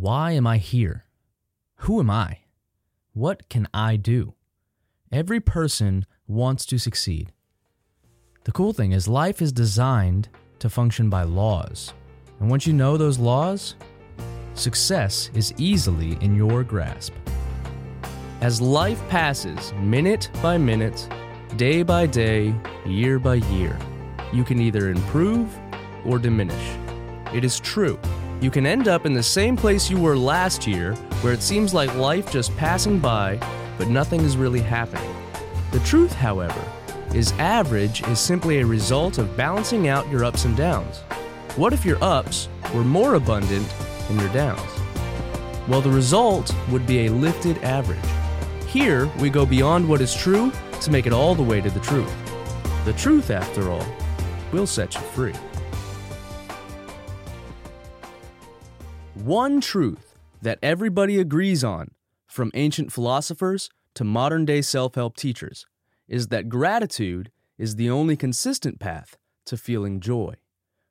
Why am I here? Who am I? What can I do? Every person wants to succeed. The cool thing is, life is designed to function by laws. And once you know those laws, success is easily in your grasp. As life passes, minute by minute, day by day, year by year, you can either improve or diminish. It is true. You can end up in the same place you were last year, where it seems like life just passing by, but nothing is really happening. The truth, however, is average is simply a result of balancing out your ups and downs. What if your ups were more abundant than your downs? Well, the result would be a lifted average. Here, we go beyond what is true to make it all the way to the truth. The truth, after all, will set you free. One truth that everybody agrees on, from ancient philosophers to modern day self help teachers, is that gratitude is the only consistent path to feeling joy,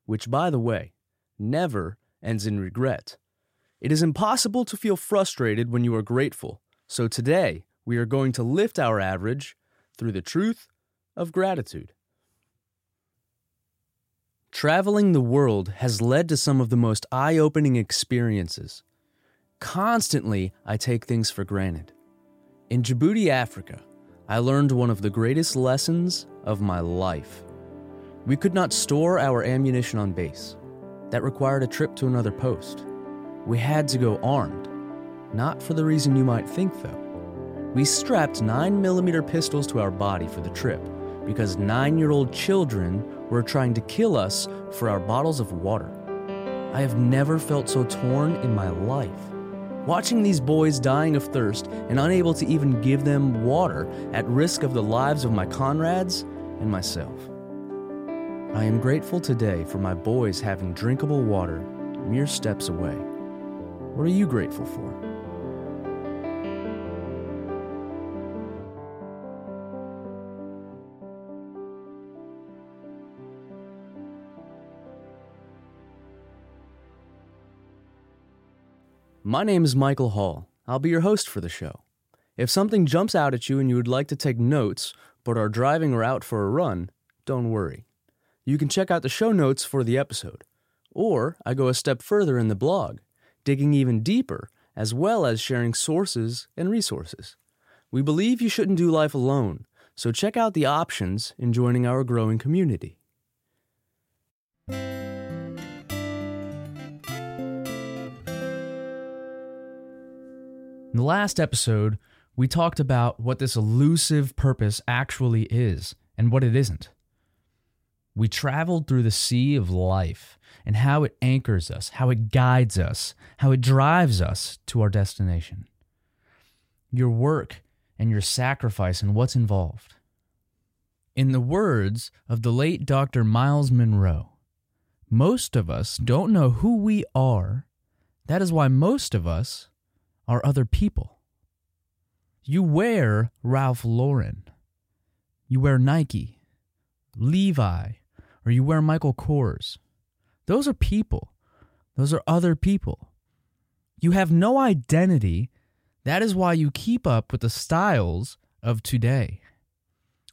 which, by the way, never ends in regret. It is impossible to feel frustrated when you are grateful, so today we are going to lift our average through the truth of gratitude. Traveling the world has led to some of the most eye opening experiences. Constantly, I take things for granted. In Djibouti, Africa, I learned one of the greatest lessons of my life. We could not store our ammunition on base. That required a trip to another post. We had to go armed. Not for the reason you might think, though. We strapped 9mm pistols to our body for the trip because nine year old children were trying to kill us for our bottles of water. I have never felt so torn in my life. Watching these boys dying of thirst and unable to even give them water at risk of the lives of my comrades and myself. I am grateful today for my boys having drinkable water mere steps away. What are you grateful for? My name is Michael Hall. I'll be your host for the show. If something jumps out at you and you would like to take notes, but are driving or out for a run, don't worry. You can check out the show notes for the episode. Or I go a step further in the blog, digging even deeper, as well as sharing sources and resources. We believe you shouldn't do life alone, so check out the options in joining our growing community. In the last episode, we talked about what this elusive purpose actually is and what it isn't. We traveled through the sea of life and how it anchors us, how it guides us, how it drives us to our destination. Your work and your sacrifice and what's involved. In the words of the late Dr. Myles Munroe, most of us don't know who we are. That is why most of us are other people. You wear Ralph Lauren, you wear Nike, Levi, or you wear Michael Kors. Those are people. Those are other people. You have no identity. That is why you keep up with the styles of today.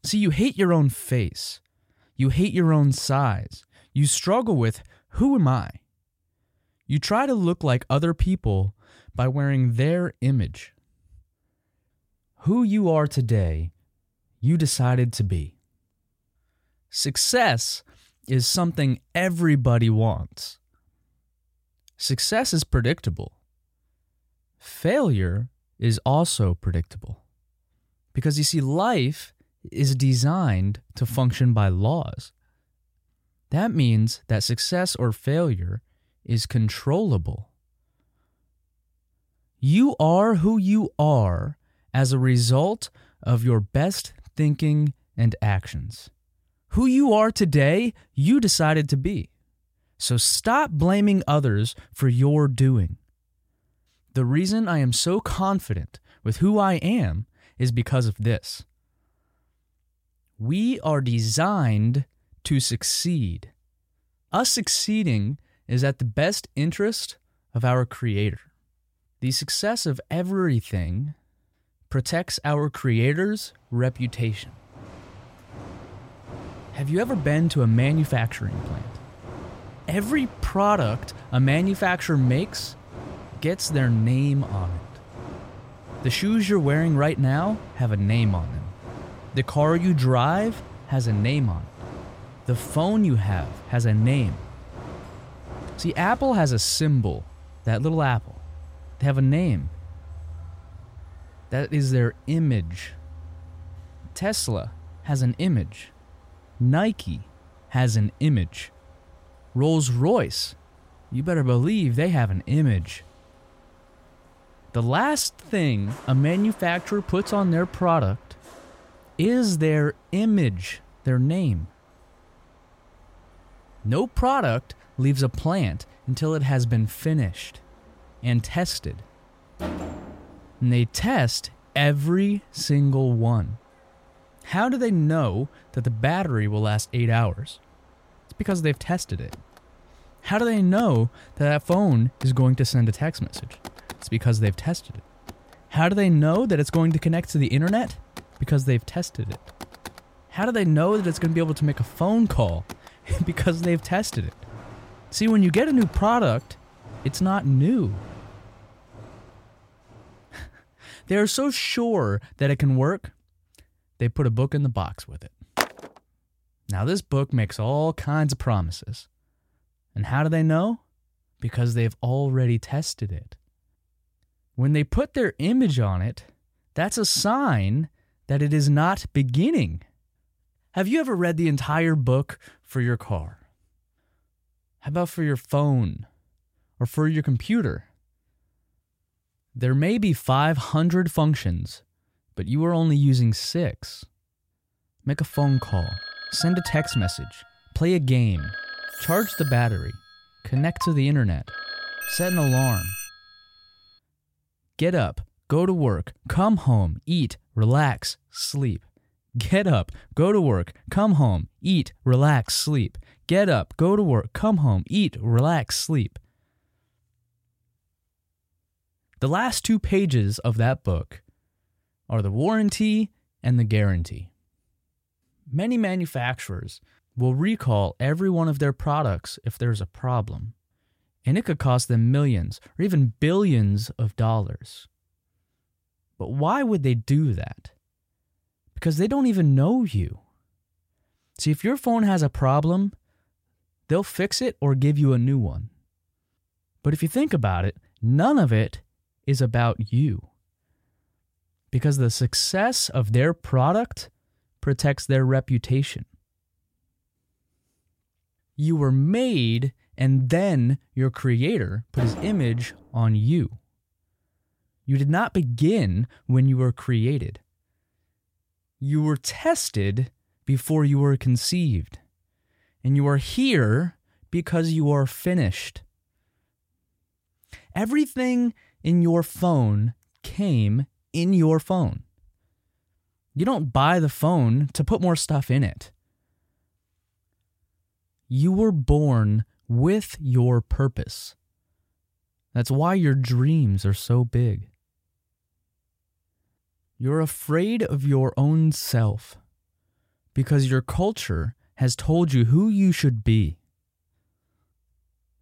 See, you hate your own face. You hate your own size. You struggle with who am I? You try to look like other people by wearing their image. Who you are today, you decided to be. Success is something everybody wants. Success is predictable. Failure is also predictable. Because you see, life is designed to function by laws. That means that success or failure is controllable. You are who you are as a result of your best thinking and actions. Who you are today, you decided to be. So stop blaming others for your doing. The reason I am so confident with who I am is because of this. We are designed to succeed. Us succeeding is at the best interest of our Creator. The success of everything protects our creator's reputation. Have you ever been to a manufacturing plant? Every product a manufacturer makes gets their name on it. The shoes you're wearing right now have a name on them. The car you drive has a name on it. The phone you have has a name. See, Apple has a symbol, that little apple. They have a name. That is their image. Tesla has an image. Nike has an image. Rolls Royce, you better believe they have an image. The last thing a manufacturer puts on their product is their image, their name. No product leaves a plant until it has been finished and tested. And they test every single one. How do they know that the battery will last eight hours? It's because they've tested it. How do they know that that phone is going to send a text message? It's because they've tested it. How do they know that it's going to connect to the internet? Because they've tested it. How do they know that it's going to be able to make a phone call? because they've tested it. See, when you get a new product, it's not new. They are so sure that it can work, they put a book in the box with it. Now, this book makes all kinds of promises. And how do they know? Because they've already tested it. When they put their image on it, that's a sign that it is not beginning. Have you ever read the entire book for your car? How about for your phone or for your computer? There may be 500 functions, but you are only using six. Make a phone call, send a text message, play a game, charge the battery, connect to the internet, set an alarm. Get up, go to work, come home, eat, relax, sleep. Get up, go to work, come home, eat, relax, sleep. Get up, go to work, come home, eat, relax, sleep. The last two pages of that book are the warranty and the guarantee. Many manufacturers will recall every one of their products if there's a problem, and it could cost them millions or even billions of dollars. But why would they do that? Because they don't even know you. See, if your phone has a problem, they'll fix it or give you a new one. But if you think about it, none of it is about you. Because the success of their product protects their reputation. You were made, and then your creator put his image on you. You did not begin when you were created. You were tested before you were conceived. And you are here because you are finished. Everything in your phone came in your phone. You don't buy the phone to put more stuff in it. You were born with your purpose. That's why your dreams are so big. You're afraid of your own self because your culture has told you who you should be.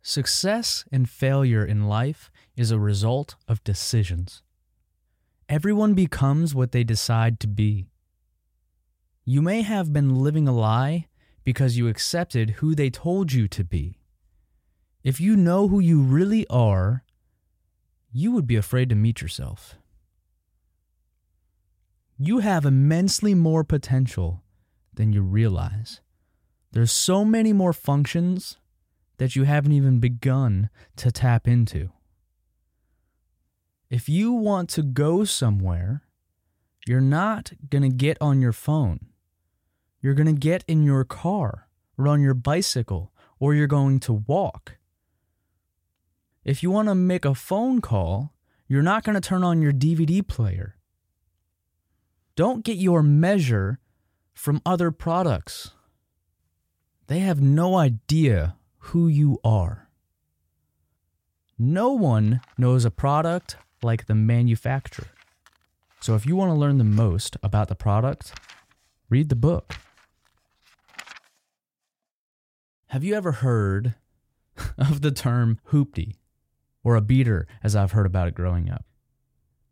Success and failure in life is a result of decisions. Everyone becomes what they decide to be. You may have been living a lie because you accepted who they told you to be. If you know who you really are, you would be afraid to meet yourself. You have immensely more potential than you realize. There's so many more functions that you haven't even begun to tap into. If you want to go somewhere, you're not going to get on your phone. You're going to get in your car or on your bicycle or you're going to walk. If you want to make a phone call, you're not going to turn on your DVD player. Don't get your measure from other products. They have no idea who you are. No one knows a product like the manufacturer. So if you want to learn the most about the product, read the book. Have you ever heard of the term hoopty or a beater as I've heard about it growing up?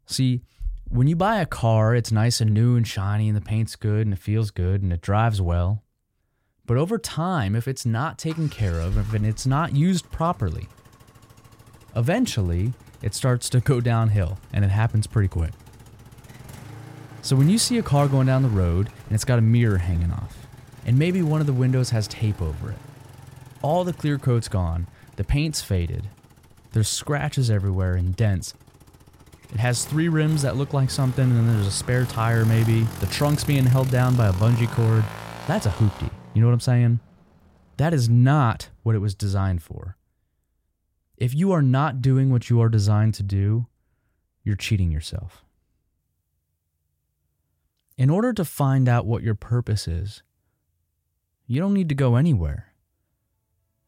See, when you buy a car, it's nice and new and shiny and the paint's good and it feels good and it drives well. But over time, if it's not taken care of, and it's not used properly, eventually it starts to go downhill and it happens pretty quick. So when you see a car going down the road and it's got a mirror hanging off, and maybe one of the windows has tape over it, all the clear coat's gone, the paint's faded, there's scratches everywhere and dents. It has three rims that look like something, and then there's a spare tire maybe. The trunk's being held down by a bungee cord. That's a hoopty. You know what I'm saying? That is not what it was designed for. If you are not doing what you are designed to do, you're cheating yourself. In order to find out what your purpose is, you don't need to go anywhere.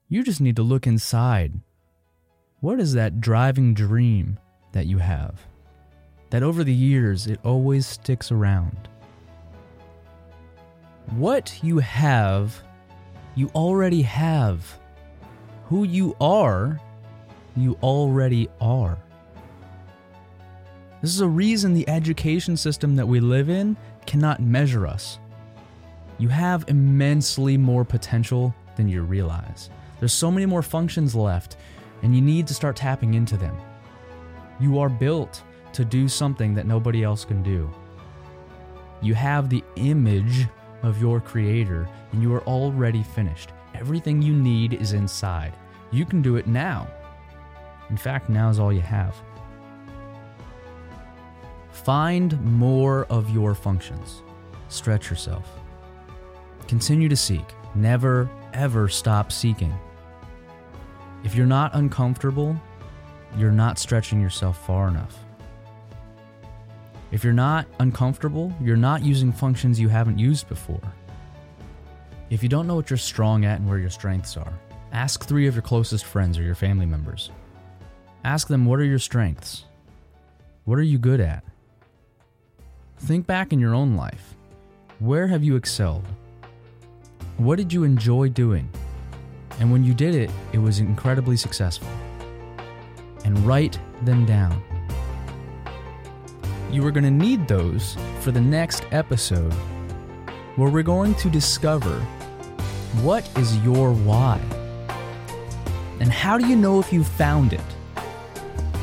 You just need to look inside. What is that driving dream that you have? That over the years it always sticks around. What you have, you already have. Who you are, you already are. This is a reason the education system that we live in cannot measure us. You have immensely more potential than you realize. There's so many more functions left, and you need to start tapping into them. You are built to do something that nobody else can do. You have the image of your creator, and you are already finished. Everything you need is inside. You can do it now. In fact, now is all you have. Find more of your functions. Stretch yourself. Continue to seek. Never, ever stop seeking. If you're not uncomfortable, you're not stretching yourself far enough. If you're not uncomfortable, you're not using functions you haven't used before. If you don't know what you're strong at and where your strengths are, ask three of your closest friends or your family members. Ask them, what are your strengths? What are you good at? Think back in your own life. Where have you excelled? What did you enjoy doing? And when you did it, it was incredibly successful. And write them down. You are going to need those for the next episode, where we're going to discover what is your why? And how do you know if you found it?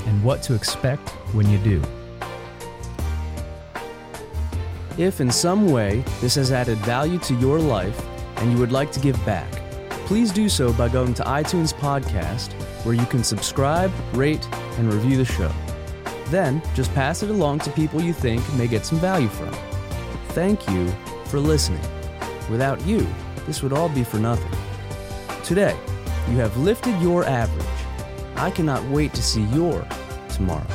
And what to expect when you do. If in some way this has added value to your life and you would like to give back, please do so by going to iTunes Podcast, where you can subscribe, rate, and review the show. Then just pass it along to people you think may get some value from. Thank you for listening. Without you, this would all be for nothing. Today, you have lifted your average. I cannot wait to see your tomorrow.